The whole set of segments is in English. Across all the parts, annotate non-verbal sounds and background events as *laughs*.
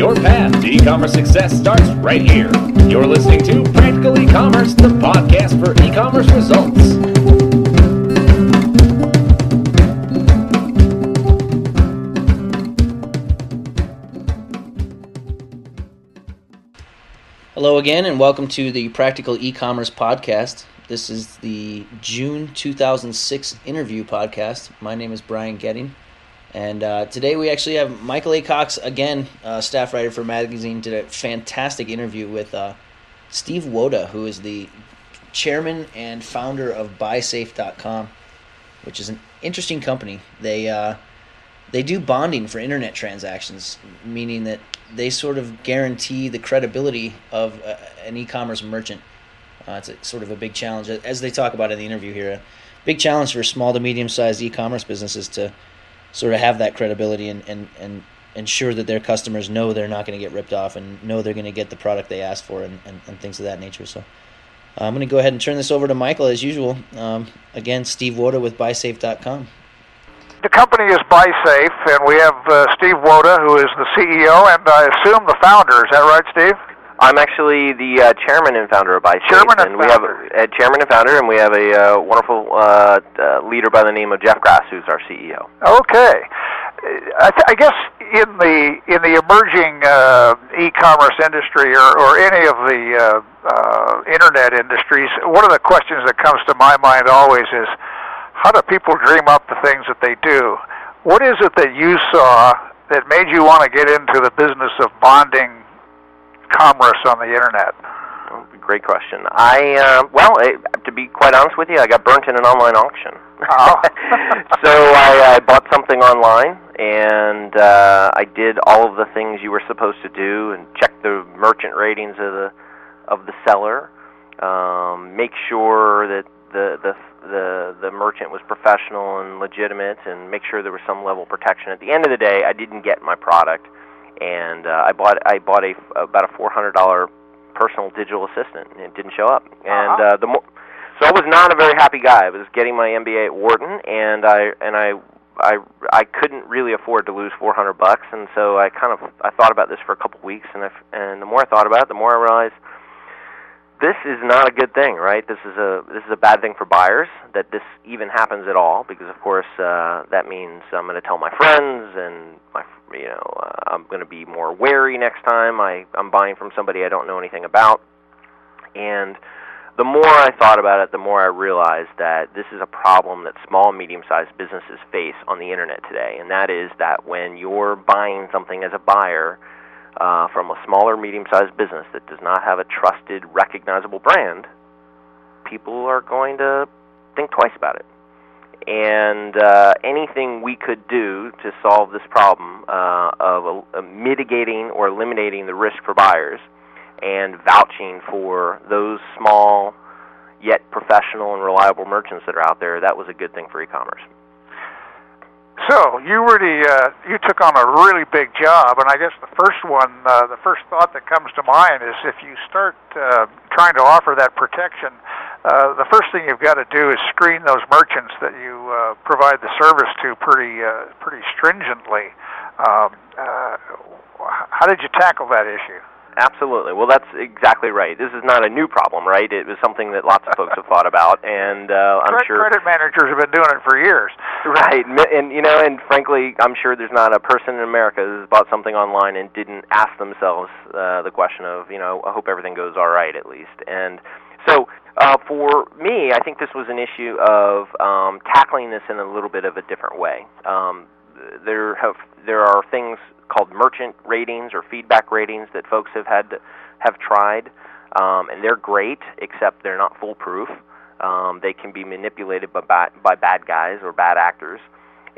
Your path to e-commerce success starts right here. You're listening to Practical E-commerce, the podcast for e-commerce results. Hello again, and welcome to the Practical E-commerce podcast. This is the June 2006 interview podcast. My name is Brian Getting, and uh, today we actually have Michael A. Cox again, uh, staff writer for magazine, did a fantastic interview with uh, Steve Woda, who is the chairman and founder of BuySafe.com, which is an interesting company. They uh, they do bonding for internet transactions, meaning that they sort of guarantee the credibility of uh, an e-commerce merchant. Uh, it's a, sort of a big challenge, as they talk about in the interview here. A big challenge for small to medium-sized e-commerce businesses to sort of have that credibility and, and, and ensure that their customers know they're not going to get ripped off and know they're going to get the product they asked for and, and, and things of that nature. So uh, I'm going to go ahead and turn this over to Michael as usual. Um, again, Steve Woda with BuySafe.com the company is BuySafe, and we have uh, Steve Woda, who is the CEO, and I assume the founder. Is that right, Steve? I'm actually the uh, chairman and founder of BuySafe. Chairman and, and we have a, chairman and founder, and we have a uh, wonderful uh, uh, leader by the name of Jeff Grass, who's our CEO. Okay, I, th- I guess in the in the emerging uh, e-commerce industry or, or any of the uh, uh, internet industries, one of the questions that comes to my mind always is how do people dream up the things that they do? What is it that you saw that made you want to get into the business of bonding commerce on the internet? Oh, great question. I uh, well, it, to be quite honest with you, I got burnt in an online auction. Oh. *laughs* so I, I bought something online, and uh, I did all of the things you were supposed to do, and check the merchant ratings of the of the seller, um, make sure that the the the the merchant was professional and legitimate, and make sure there was some level of protection. At the end of the day, I didn't get my product, and uh, I bought I bought a about a four hundred dollar personal digital assistant, and it didn't show up. And uh-huh. uh, the more, so I was not a very happy guy. I was getting my MBA at Wharton, and I and I. I I couldn't really afford to lose 400 bucks, and so I kind of I thought about this for a couple of weeks, and I, and the more I thought about it, the more I realized this is not a good thing, right? This is a this is a bad thing for buyers that this even happens at all because of course uh, that means I'm going to tell my friends and my you know uh, I'm going to be more wary next time I I'm buying from somebody I don't know anything about. And the more I thought about it, the more I realized that this is a problem that small and medium-sized businesses face on the internet today, and that is that when you're buying something as a buyer uh, from a smaller, medium-sized business that does not have a trusted, recognizable brand, people are going to think twice about it. And uh, anything we could do to solve this problem uh, of uh, mitigating or eliminating the risk for buyers and vouching for those small yet professional and reliable merchants that are out there, that was a good thing for e-commerce. So you really uh, you took on a really big job, and I guess the first one, uh, the first thought that comes to mind is if you start uh, trying to offer that protection, uh, the first thing you've got to do is screen those merchants that you uh, provide the service to pretty uh, pretty stringently. Um, uh, how did you tackle that issue? Absolutely. Well, that's exactly right. This is not a new problem, right? It was something that lots of folks have thought about, and uh, I'm credit, sure credit managers have been doing it for years. Right, and you know, and frankly, I'm sure there's not a person in America who's bought something online and didn't ask themselves uh, the question of, you know, I hope everything goes all right at least. And so, Uh, for me, I think this was an issue of um, tackling this in a little bit of a different way. Um, there have there are things called merchant ratings or feedback ratings that folks have had to, have tried, um, and they're great, except they're not foolproof. Um, they can be manipulated by bad, by bad guys or bad actors.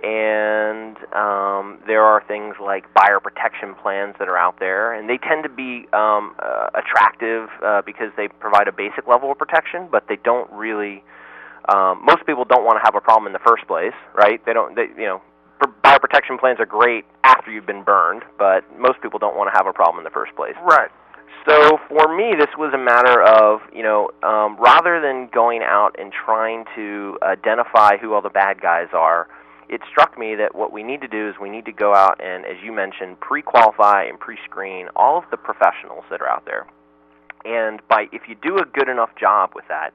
And um, there are things like buyer protection plans that are out there, and they tend to be um, uh, attractive uh, because they provide a basic level of protection, but they don't really. Um, most people don't want to have a problem in the first place, right? They don't. They, you know, buyer protection plans are great after you've been burned, but most people don't want to have a problem in the first place. Right. So for me, this was a matter of you know um, rather than going out and trying to identify who all the bad guys are, it struck me that what we need to do is we need to go out and, as you mentioned, pre-qualify and pre-screen all of the professionals that are out there. And by if you do a good enough job with that,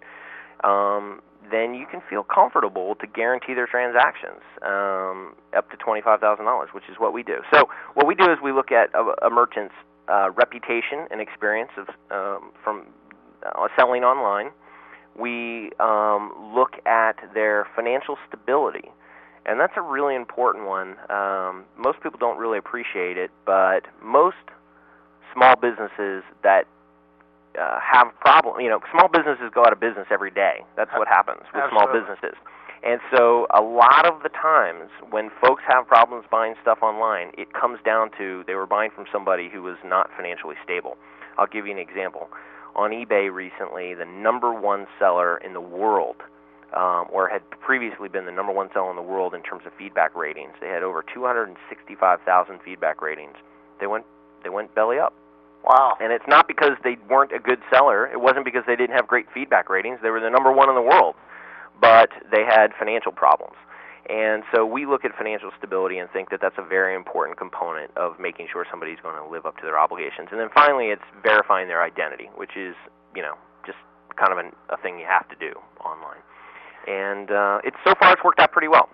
um, then you can feel comfortable to guarantee their transactions um, up to twenty-five thousand dollars, which is what we do. So what we do is we look at a, a merchant's uh, reputation and experience of um, from uh, selling online. We um, look at their financial stability, and that's a really important one. Um, most people don't really appreciate it, but most small businesses that uh, have problem, you know, small businesses go out of business every day. That's what happens with Absolutely. small businesses. And so, a lot of the times when folks have problems buying stuff online, it comes down to they were buying from somebody who was not financially stable. I'll give you an example. On eBay recently, the number one seller in the world, um, or had previously been the number one seller in the world in terms of feedback ratings, they had over 265,000 feedback ratings. They went they went belly up. Wow. And it's not because they weren't a good seller. It wasn't because they didn't have great feedback ratings. They were the number one in the world but they had financial problems. And so we look at financial stability and think that that's a very important component of making sure somebody's going to live up to their obligations. And then finally, it's verifying their identity, which is, you know, just kind of an, a thing you have to do online. And uh, it's so far it's worked out pretty well.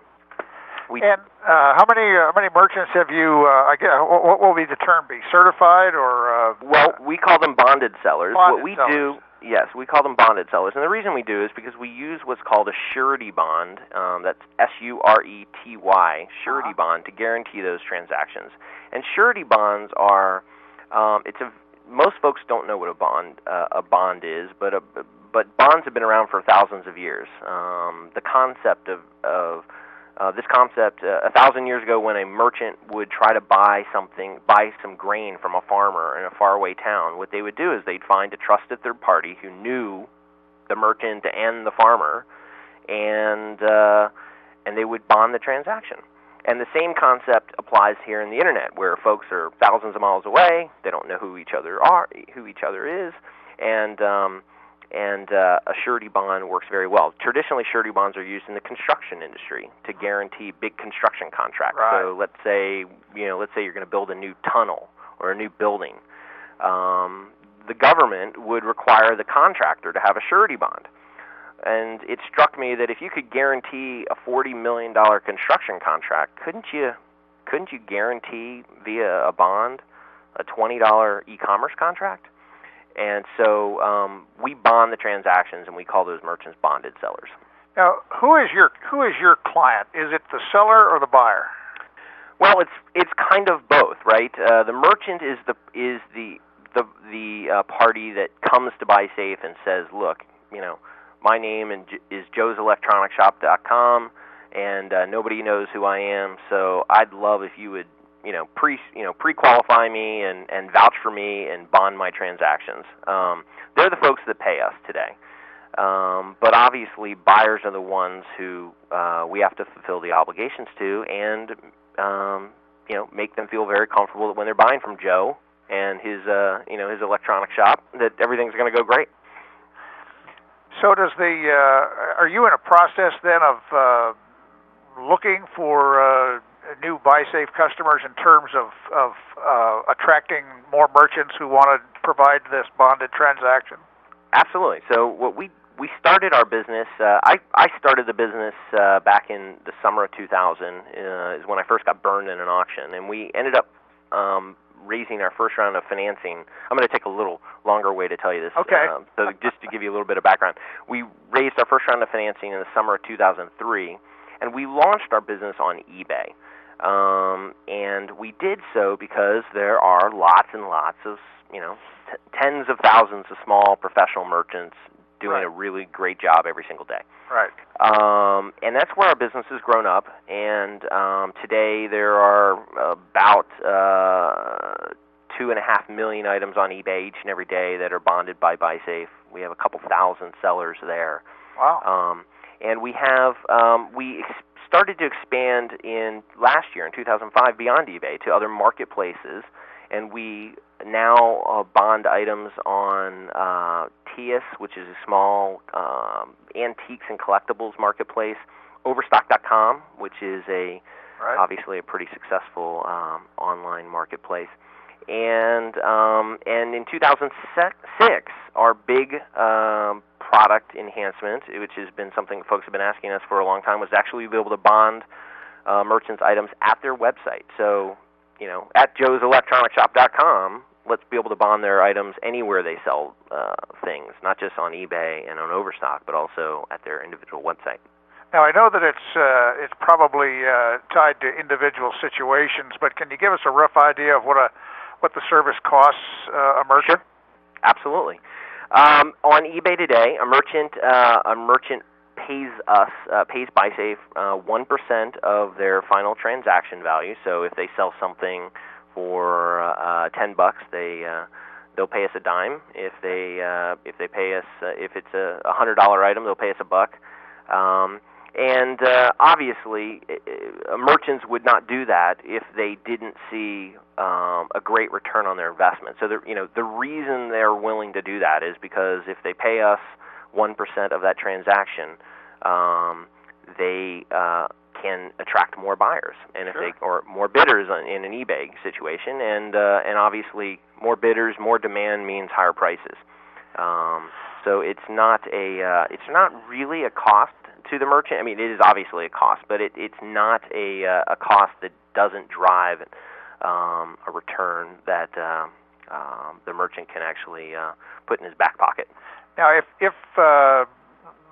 We, And uh, how many uh, how many merchants have you? Uh, I guess what, what will be the term be? Certified or? Uh, well, we call them bonded sellers. Bonded what we sellers. do, yes, we call them bonded sellers. And the reason we do is because we use what's called a surety bond. Um, that's S U R E T Y, surety Uh-huh. bond, to guarantee those transactions. And surety bonds are, um, it's a most folks don't know what a bond uh, a bond is, but a, but bonds have been around for thousands of years. Um, the concept of of uh, this concept uh, a thousand years ago when a merchant would try to buy something buy some grain from a farmer in a faraway town what they would do is they'd find a trusted third party who knew the merchant and the farmer and uh, and they would bond the transaction. And the same concept applies here in the internet where folks are thousands of miles away they don't know who each other are who each other is and um, and uh, a surety bond works very well. Traditionally, surety bonds are used in the construction industry to guarantee big construction contracts. Right. So let's say you know, let's say you're going to build a new tunnel or a new building. Um, the government would require the contractor to have a surety bond. And it struck me that if you could guarantee a forty million dollar construction contract, couldn't you couldn't you guarantee via a bond a twenty dollar e-commerce contract? And so um, we bond the transactions, and we call those merchants bonded sellers. now, who is your who is your client? Is it the seller or the buyer? Well, it's it's kind of both, right? Uh, the merchant is the is the the the uh, party that comes to buy safe and says, "Look, you know, my name and J- is joe'selectronicshop.com, and uh, nobody knows who I am. So I'd love if you would, you know, pre you know pre-qualify me and and vouch for me and bond my transactions. Um, they're the folks that pay us today. Um, but obviously, buyers are the ones who uh, we have to fulfill the obligations to, and um, you know, make them feel very comfortable that when they're buying from Joe and his, uh, you know, his electronic shop, that everything's going to go great. So does the uh, are you in a process then of uh, looking for uh, new buy-safe customers in terms of of uh, attracting more merchants who want to provide this bonded transaction? Absolutely. So what we we started our business. Uh, I I started the business uh, back in the summer of 2000. Uh, is when I first got burned in an auction, and we ended up um, raising our first round of financing. I'm going to take a little longer way to tell you this. Okay. Um, so just to give you a little bit of background, we raised our first round of financing in the summer of 2003, and we launched our business on eBay. Um, and we did so because there are lots and lots of, you know, t- tens of thousands of small professional merchants doing Right. a really great job every single day. Right. Um, and that's where our business has grown up. And um, today there are about uh, two and a half million items on eBay each and every day that are bonded by BuySafe. We have a couple thousand sellers there. Wow. Um, and we have um, we ex- started to expand in last year in 2005 beyond eBay to other marketplaces, and we now uh, bond items on uh, TIAS, which is a small um, antiques and collectibles marketplace, Overstock.com, which is a right. obviously a pretty successful um, online marketplace. And um, and in 2006, our big um, product enhancement, which has been something folks have been asking us for a long time, was actually be able to bond uh, merchants' items at their website. So, you know, at joe'selectronicshop.com, let's be able to bond their items anywhere they sell uh, things, not just on eBay and on Overstock, but also at their individual website. Now I know that it's uh, it's probably uh, tied to individual situations, but can you give us a rough idea of what a what the service costs uh, a merchant? Absolutely. Um, on eBay today, a merchant uh, a merchant pays us uh, pays BuySafe uh, one percent of their final transaction value. So if they sell something for uh, ten bucks, they uh, they'll pay us a dime. If they uh, if they pay us uh, if it's a hundred dollar item, they'll pay us a buck. Um, and uh, obviously, uh, merchants would not do that if they didn't see um, a great return on their investment. So, the, you know, the reason they're willing to do that is because if they pay us one percent of that transaction, um, they uh, can attract more buyers, and if Sure. they or more bidders on, in an eBay situation, and uh, and obviously more bidders, more demand means higher prices. Um, so it's not a uh, it's not really a cost to the merchant. I mean, it is obviously a cost, but it, it's not a uh, a cost that doesn't drive um, a return that uh, um, the merchant can actually uh, put in his back pocket. Now, if if uh,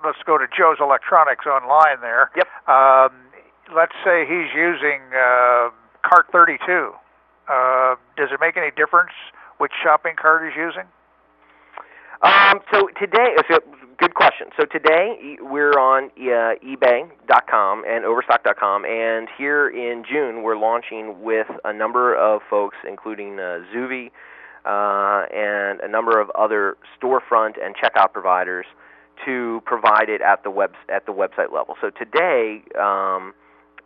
let's go to Joe's Electronics online there. Yep. Um, let's say he's using uh, cart 32. Uh, does it make any difference which shopping cart he's using? Um, so today, so good question. So today we're on uh, eBay.com and Overstock.com, and here in June we're launching with a number of folks, including uh, Zoovy uh, and a number of other storefront and checkout providers, to provide it at the web at the website level. So today, um,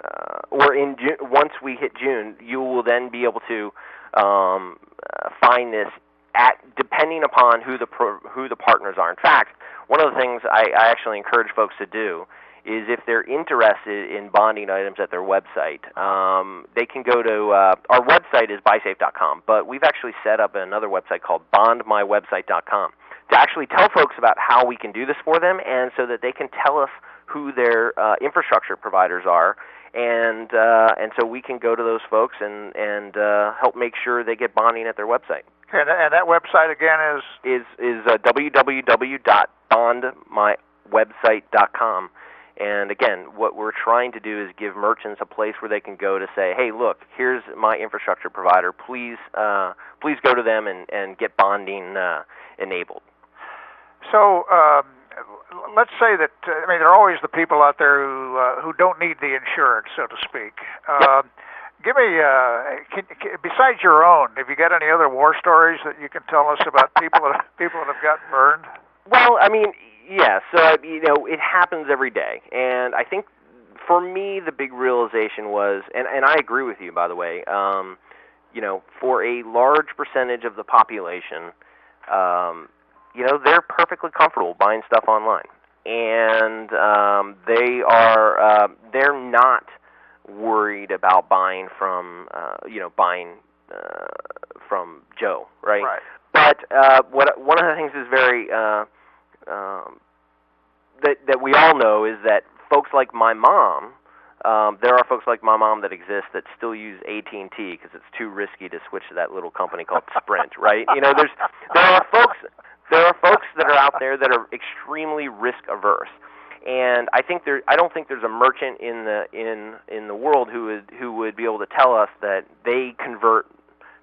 uh, or in June, once we hit June, you will then be able to um, uh, find this at depending upon who the pro, who the partners are. In fact, one of the things I, I actually encourage folks to do is if they're interested in bonding items at their website, um, they can go to uh, our website is buysafe.com, but we've actually set up another website called bondmywebsite.com to actually tell folks about how we can do this for them, and so that they can tell us who their uh, infrastructure providers are, and uh, and so we can go to those folks and and uh, help make sure they get bonding at their website And, and that website again is is is uh, www.bondmywebsite.com. And again, what we're trying to do is give merchants a place where they can go to say, "Hey, look, here's my infrastructure provider. Please, uh, please go to them and and get bonding uh, enabled." So um, let's say that uh, I mean there are always the people out there who uh, who don't need the insurance, so to speak. Um, give me uh, can, can, besides your own, have you got any other war stories that you can tell us about people that *laughs* people that have gotten burned? Well, I mean, yeah. So you know, it happens every day, and I think for me the big realization was, and and I agree with you, by the way. Um, you know, for a large percentage of the population, um, you know, they're perfectly comfortable buying stuff online, and um, they are uh, they're not worried about buying from uh, you know buying uh, from Joe, right? Right. But uh, what one of the things is very uh, um, that that we all know is that folks like my mom um, there are folks like my mom that exist that still use AT&T because it's too risky to switch to that little company called Sprint, *laughs* right? You know, there's there are folks there are folks that are out there that are extremely risk averse. And I think there I don't think there's a merchant in the in in the world who would who would be able to tell us that they convert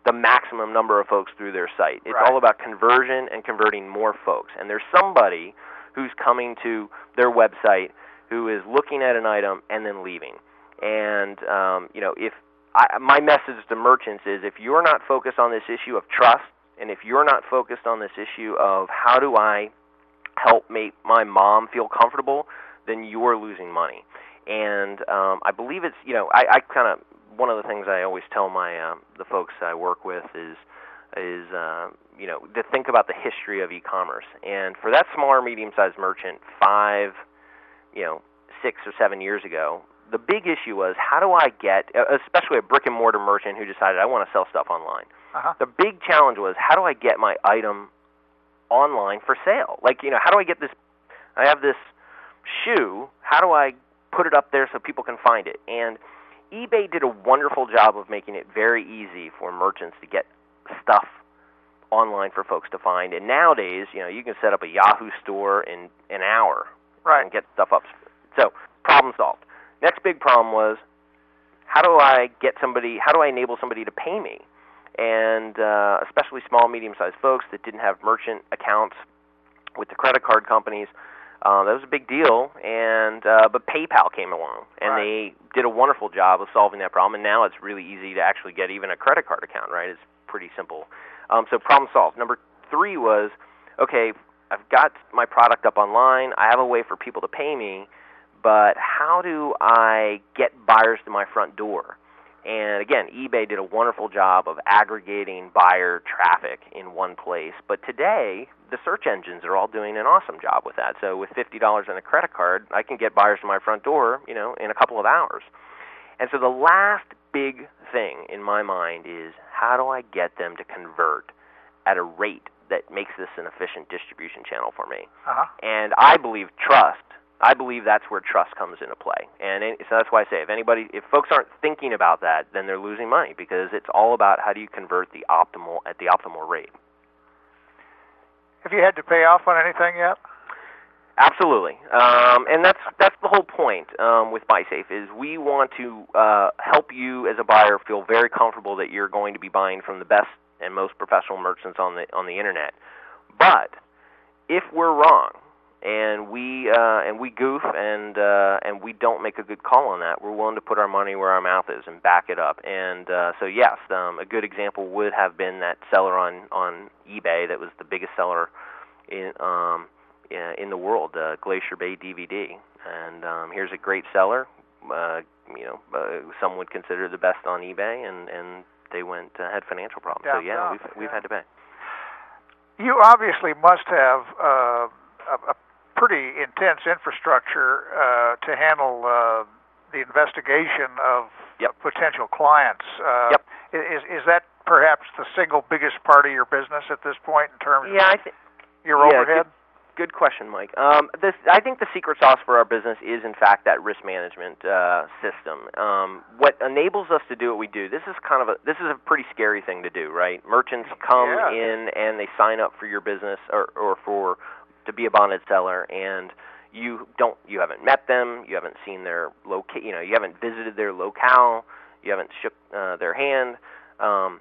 the maximum number of folks through their site. It's Right. all about conversion and converting more folks. And there's somebody who's coming to their website who is looking at an item and then leaving. And um, you know, if I, my message to merchants is if you're not focused on this issue of trust, and if you're not focused on this issue of how do I help make my mom feel comfortable, then you're losing money. And um, I believe it's you know I, I kind of one of the things I always tell my um, the folks I work with is is uh, you know to think about the history of e-commerce. And for that smaller medium-sized merchant, five you know six or seven years ago, the big issue was how do I get, especially a brick and mortar merchant who decided I want to sell stuff online. Uh-huh. The big challenge was how do I get my item online for sale? Like, you know, how do I get this? I have this shoe. How do I put it up there so people can find it? And eBay did a wonderful job of making it very easy for merchants to get stuff online for folks to find. And nowadays, you know, you can set up a Yahoo store in an hour Right. and get stuff up. So, problem solved. Next big problem was how do I get somebody, how do I enable somebody to pay me? And uh, especially small, medium sized folks that didn't have merchant accounts with the credit card companies. Uh, that was a big deal, and uh, but PayPal came along, and Right. they did a wonderful job of solving that problem. And now it's really easy to actually get even a credit card account. Right? It's pretty simple. Um, so problem solved. Number three was, okay, I've got my product up online. I have a way for people to pay me, but how do I get buyers to my front door? And again, eBay did a wonderful job of aggregating buyer traffic in one place. But today, the search engines are all doing an awesome job with that. So with fifty dollars and a credit card, I can get buyers to my front door, you know, in a couple of hours. And so the last big thing in my mind is how do I get them to convert at a rate that makes this an efficient distribution channel for me? Uh-huh. And I believe trust. I believe that's where trust comes into play. And it, so that's why I say if anybody, if folks aren't thinking about that, then they're losing money because it's all about how do you convert the optimal at the optimal rate. Have you had to pay off on anything yet? Absolutely, um, and that's that's the whole point um, with BuySafe is we want to uh, help you as a buyer feel very comfortable that you're going to be buying from the best and most professional merchants on the on the internet. But if we're wrong and we uh, and we goof and uh, and we don't make a good call on that, we're willing to put our money where our mouth is and back it up. And uh, so yes, um, a good example would have been that seller on on eBay that was the biggest seller in. Um, in the world, uh, Glacier Bay DVD, and um, here's a great seller. Uh, you know, uh, some would consider the best on eBay, and and they went uh, had financial problems. so yeah, south, we've we've had to pay. You obviously must have uh, a, a pretty intense infrastructure uh, to handle uh, the investigation of Yep. potential clients. Uh, Yep. Is is that perhaps the single biggest part of your business at this point in terms Yeah, I of think. your yeah, overhead? Good question, Mike. Um, this, I think the secret sauce for our business is, in fact, that risk management uh, system. Um, what enables us to do what we do. This is kind of a this is a pretty scary thing to do, right? Merchants come Yeah. in and they sign up for your business or, or for to be a bonded seller, and you don't you haven't met them, you haven't seen their loca- you know, you haven't visited their locale, you haven't shook uh, their hand. Um,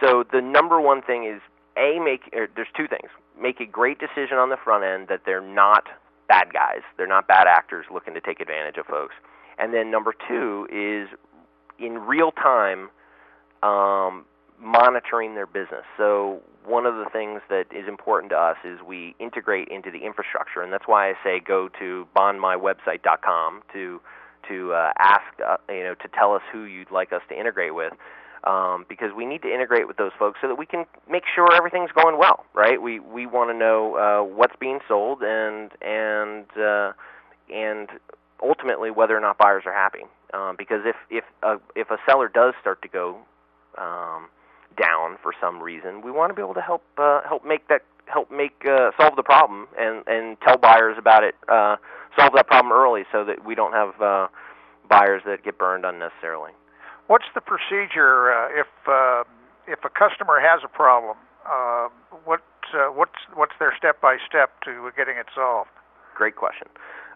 so the number one thing is a make er, there's two things make a great decision on the front end that they're not bad guys they're not bad actors looking to take advantage of folks and then number two is in real time um, monitoring their business so one of the things that is important to us is we integrate into the infrastructure and that's why i say go to bondmywebsite.com to to uh, ask uh, you know to tell us who you'd like us to integrate with um, because we need to integrate with those folks so that we can make sure everything's going well, right? We we want to know uh, what's being sold and and uh, and ultimately whether or not buyers are happy. Um, because if if a, if a seller does start to go um, down for some reason, we want to be able to help uh, help make that help make uh, solve the problem and and tell buyers about it, uh, solve that problem early so that we don't have uh, buyers that get burned unnecessarily. What's the procedure uh, if uh, if a customer has a problem? Uh, what uh, what's what's their step by step to getting it solved? Great question.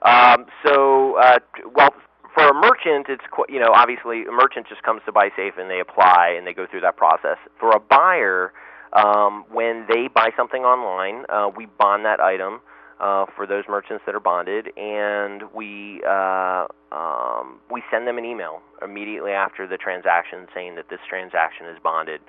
Um, so, uh, well, for a merchant, it's you know obviously a merchant just comes to BuySafe and they apply and they go through that process. For a buyer, um, when they buy something online, uh, we bond that item uh, for those merchants that are bonded, and we uh, um, we send them an email immediately after the transaction saying that this transaction is bonded.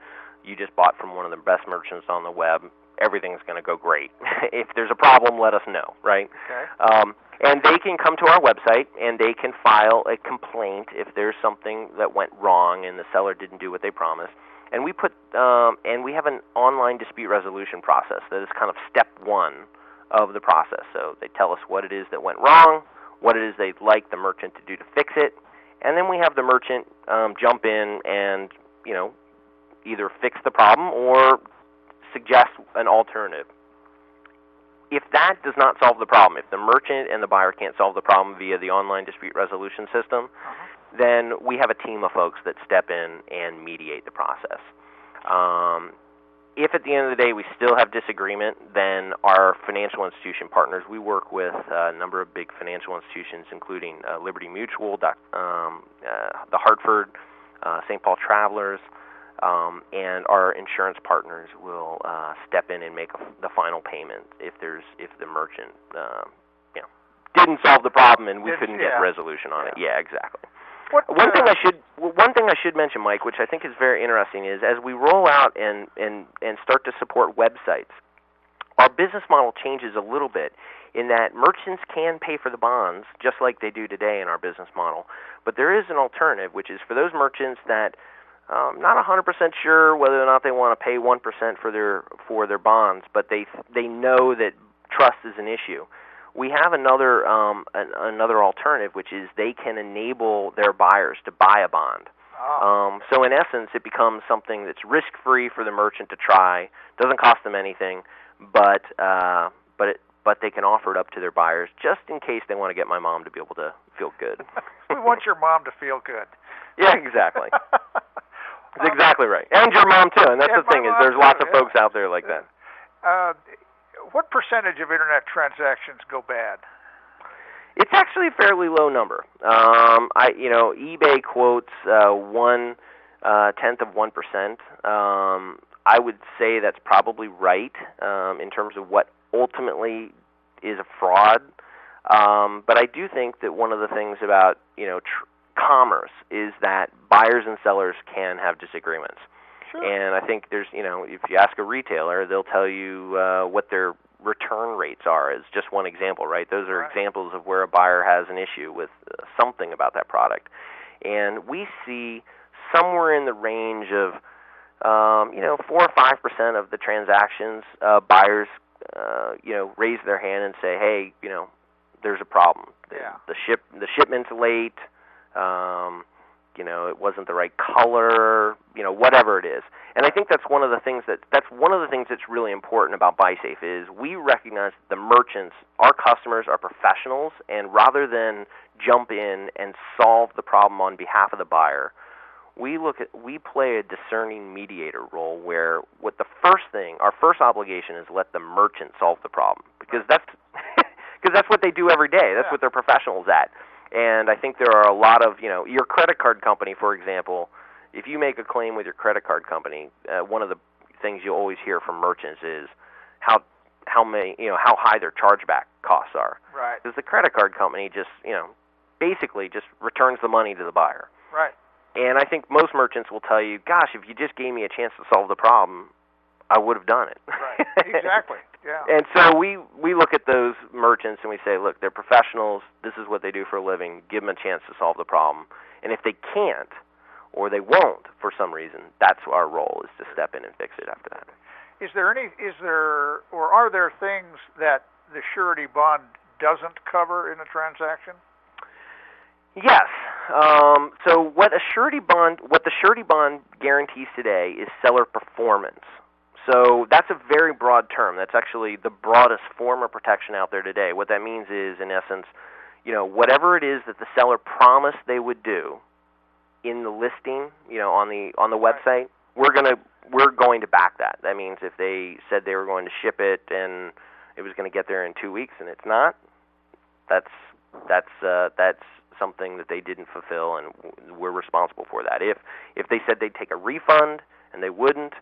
You just bought from one of the best merchants on the web. Everything's going to go great. *laughs* if there's a problem, let us know, right? Okay. Um, and they can come to our website and they can file a complaint if there's something that went wrong and the seller didn't do what they promised. And we put um, and we have an online dispute resolution process that is kind of step one of the process. So they tell us what it is that went wrong, what it is they'd like the merchant to do to fix it, and then we have the merchant um, jump in and you know either fix the problem or suggest an alternative if that does not solve the problem, if the merchant and the buyer can't solve the problem via the online dispute resolution system, uh-huh. then we have a team of folks that step in and mediate the process. Um, if at the end of the day we still have disagreement, then our financial institution partners, we work with a number of big financial institutions, including uh, Liberty Mutual, um, uh, the Hartford, uh, St. Paul Travelers, um, and our insurance partners will uh, step in and make a, the final payment if there's if the merchant uh, you know didn't solve the problem and we It's- couldn't yeah. get resolution on it. Yeah, exactly. What, One thing uh, I should one thing I should mention, Mike, which I think is very interesting, is as we roll out and and and start to support websites, our business model changes a little bit in that merchants can pay for the bonds just like they do today in our business model. But there is an alternative, which is for those merchants that um, not 100% sure whether or not they want to pay 1% for their for their bonds, but they they know that trust is an issue. We have another um, an, another alternative, which is they can enable their buyers to buy a bond. ah, Um, so in essence, it becomes something that's risk-free for the merchant to try. Doesn't cost them anything, but uh, but it, but they can offer it up to their buyers just in case they want to get my mom to be able to feel good. *laughs* we want your mom to feel good. yeah, exactly. *laughs* That's exactly right. And your mom too. And that's Yeah, the thing is, there's lots too, of yeah. folks out there like that. Uh, what percentage of internet transactions go bad? It's actually a fairly low number. Um, I, you know, eBay quotes uh, one uh, tenth of one percent. Um, I would say that's probably right um, in terms of what ultimately is a fraud. Um, but I do think that one of the things about you know tr- commerce is that buyers and sellers can have disagreements. Sure. And I think there's, you know, if you ask a retailer, they'll tell you uh, what their return rates are. As just one example, right? Those are Right. examples of where a buyer has an issue with uh, something about that product, and we see somewhere in the range of, um, you know, four or five percent of the transactions, uh, buyers, uh, you know, raise their hand and say, hey, you know, there's a problem. The, Yeah. the ship, the shipment's late. Um, you know it wasn't the right color you know whatever it is. And i think that's one of the things that that's one of the things that's really important about buysafe is we recognize that the merchants our customers are professionals and rather than jump in and solve the problem on behalf of the buyer we look at we play a discerning mediator role where what the first thing our first obligation is let the merchant solve the problem. Because that's *laughs* because that's what they do every day. That's Yeah. what they're professionals at and I think there are a lot of, you know, your credit card company, for example, if you make a claim with your credit card company, uh, one of the things you always hear from merchants is how how many, you know, how high their chargeback costs are. Right. Because the credit card company just, you know, basically just returns the money to the buyer. Right. And I think most merchants will tell you, "Gosh, if you just gave me a chance to solve the problem, I would have done it." Right. Exactly. *laughs* Yeah. And so we we look at those merchants and we say, look, they're professionals. This is what they do for a living. Give them a chance to solve the problem. And if they can't, or they won't for some reason, that's our role is to step in and fix it after that. Is there any? Is there or are there things that the surety bond doesn't cover in a transaction? Yes. Um, so what a surety bond, what the surety bond guarantees today is seller performance. So that's a very broad term. That's actually the broadest form of protection out there today. What that means is, in essence, you know, whatever it is that the seller promised they would do in the listing, you know, on the on the website, we're gonna we're going to back that. That means if they said they were going to ship it and it was going to get there in two weeks and it's not, that's that's uh, that's something that they didn't fulfill, and we're responsible for that. If if they said they'd take a refund and they wouldn't,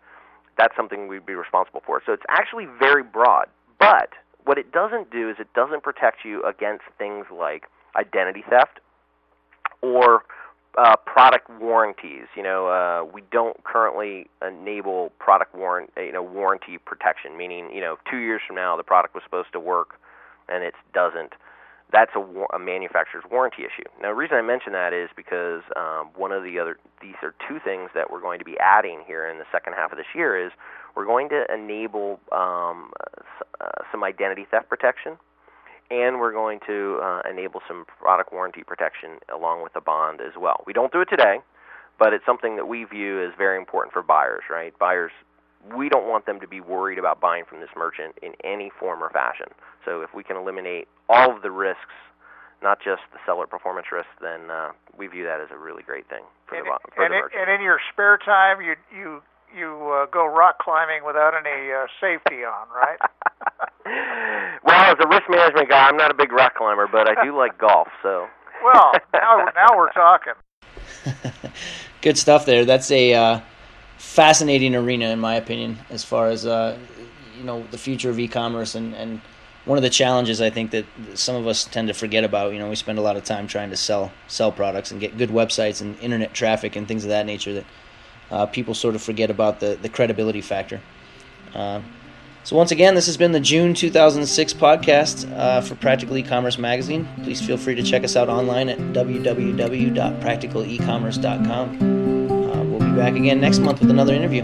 that's something we'd be responsible for. So it's actually very broad. But what it doesn't do is it doesn't protect you against things like identity theft or uh, product warranties. You know, uh, we don't currently enable product warrant, you know, warranty protection. Meaning, you know, two years from now the product was supposed to work and it doesn't that's a, a manufacturer's warranty issue. Now, the reason I mention that is because um, one of the other these are two things that we're going to be adding here in the second half of this year is we're going to enable um, uh, some identity theft protection, and we're going to uh, enable some product warranty protection along with the bond as well. We don't do it today, but it's something that we view as very important for buyers. Right, buyers we don't want them to be worried about buying from this merchant in any form or fashion. So if we can eliminate all of the risks, not just the seller performance risk, then uh, we view that as a really great thing for and the, for and, the it, merchant. and in your spare time, you you you uh, go rock climbing without any uh, safety on, right? *laughs* well, as a risk management guy, I'm not a big rock climber, but I do like *laughs* golf. So. Well, now now we're talking. *laughs* Good stuff there. That's a uh, fascinating arena, in my opinion, as far as uh, you know the future of e-commerce and and one of the challenges I think that some of us tend to forget about. You know, we spend a lot of time trying to sell sell products and get good websites and internet traffic and things of that nature that uh, people sort of forget about the the credibility factor. Uh, so once again, this has been the June 2006 podcast uh, for Practical E-commerce Magazine. Please feel free to check us out online at www.practicalecommerce.com back again next month with another interview.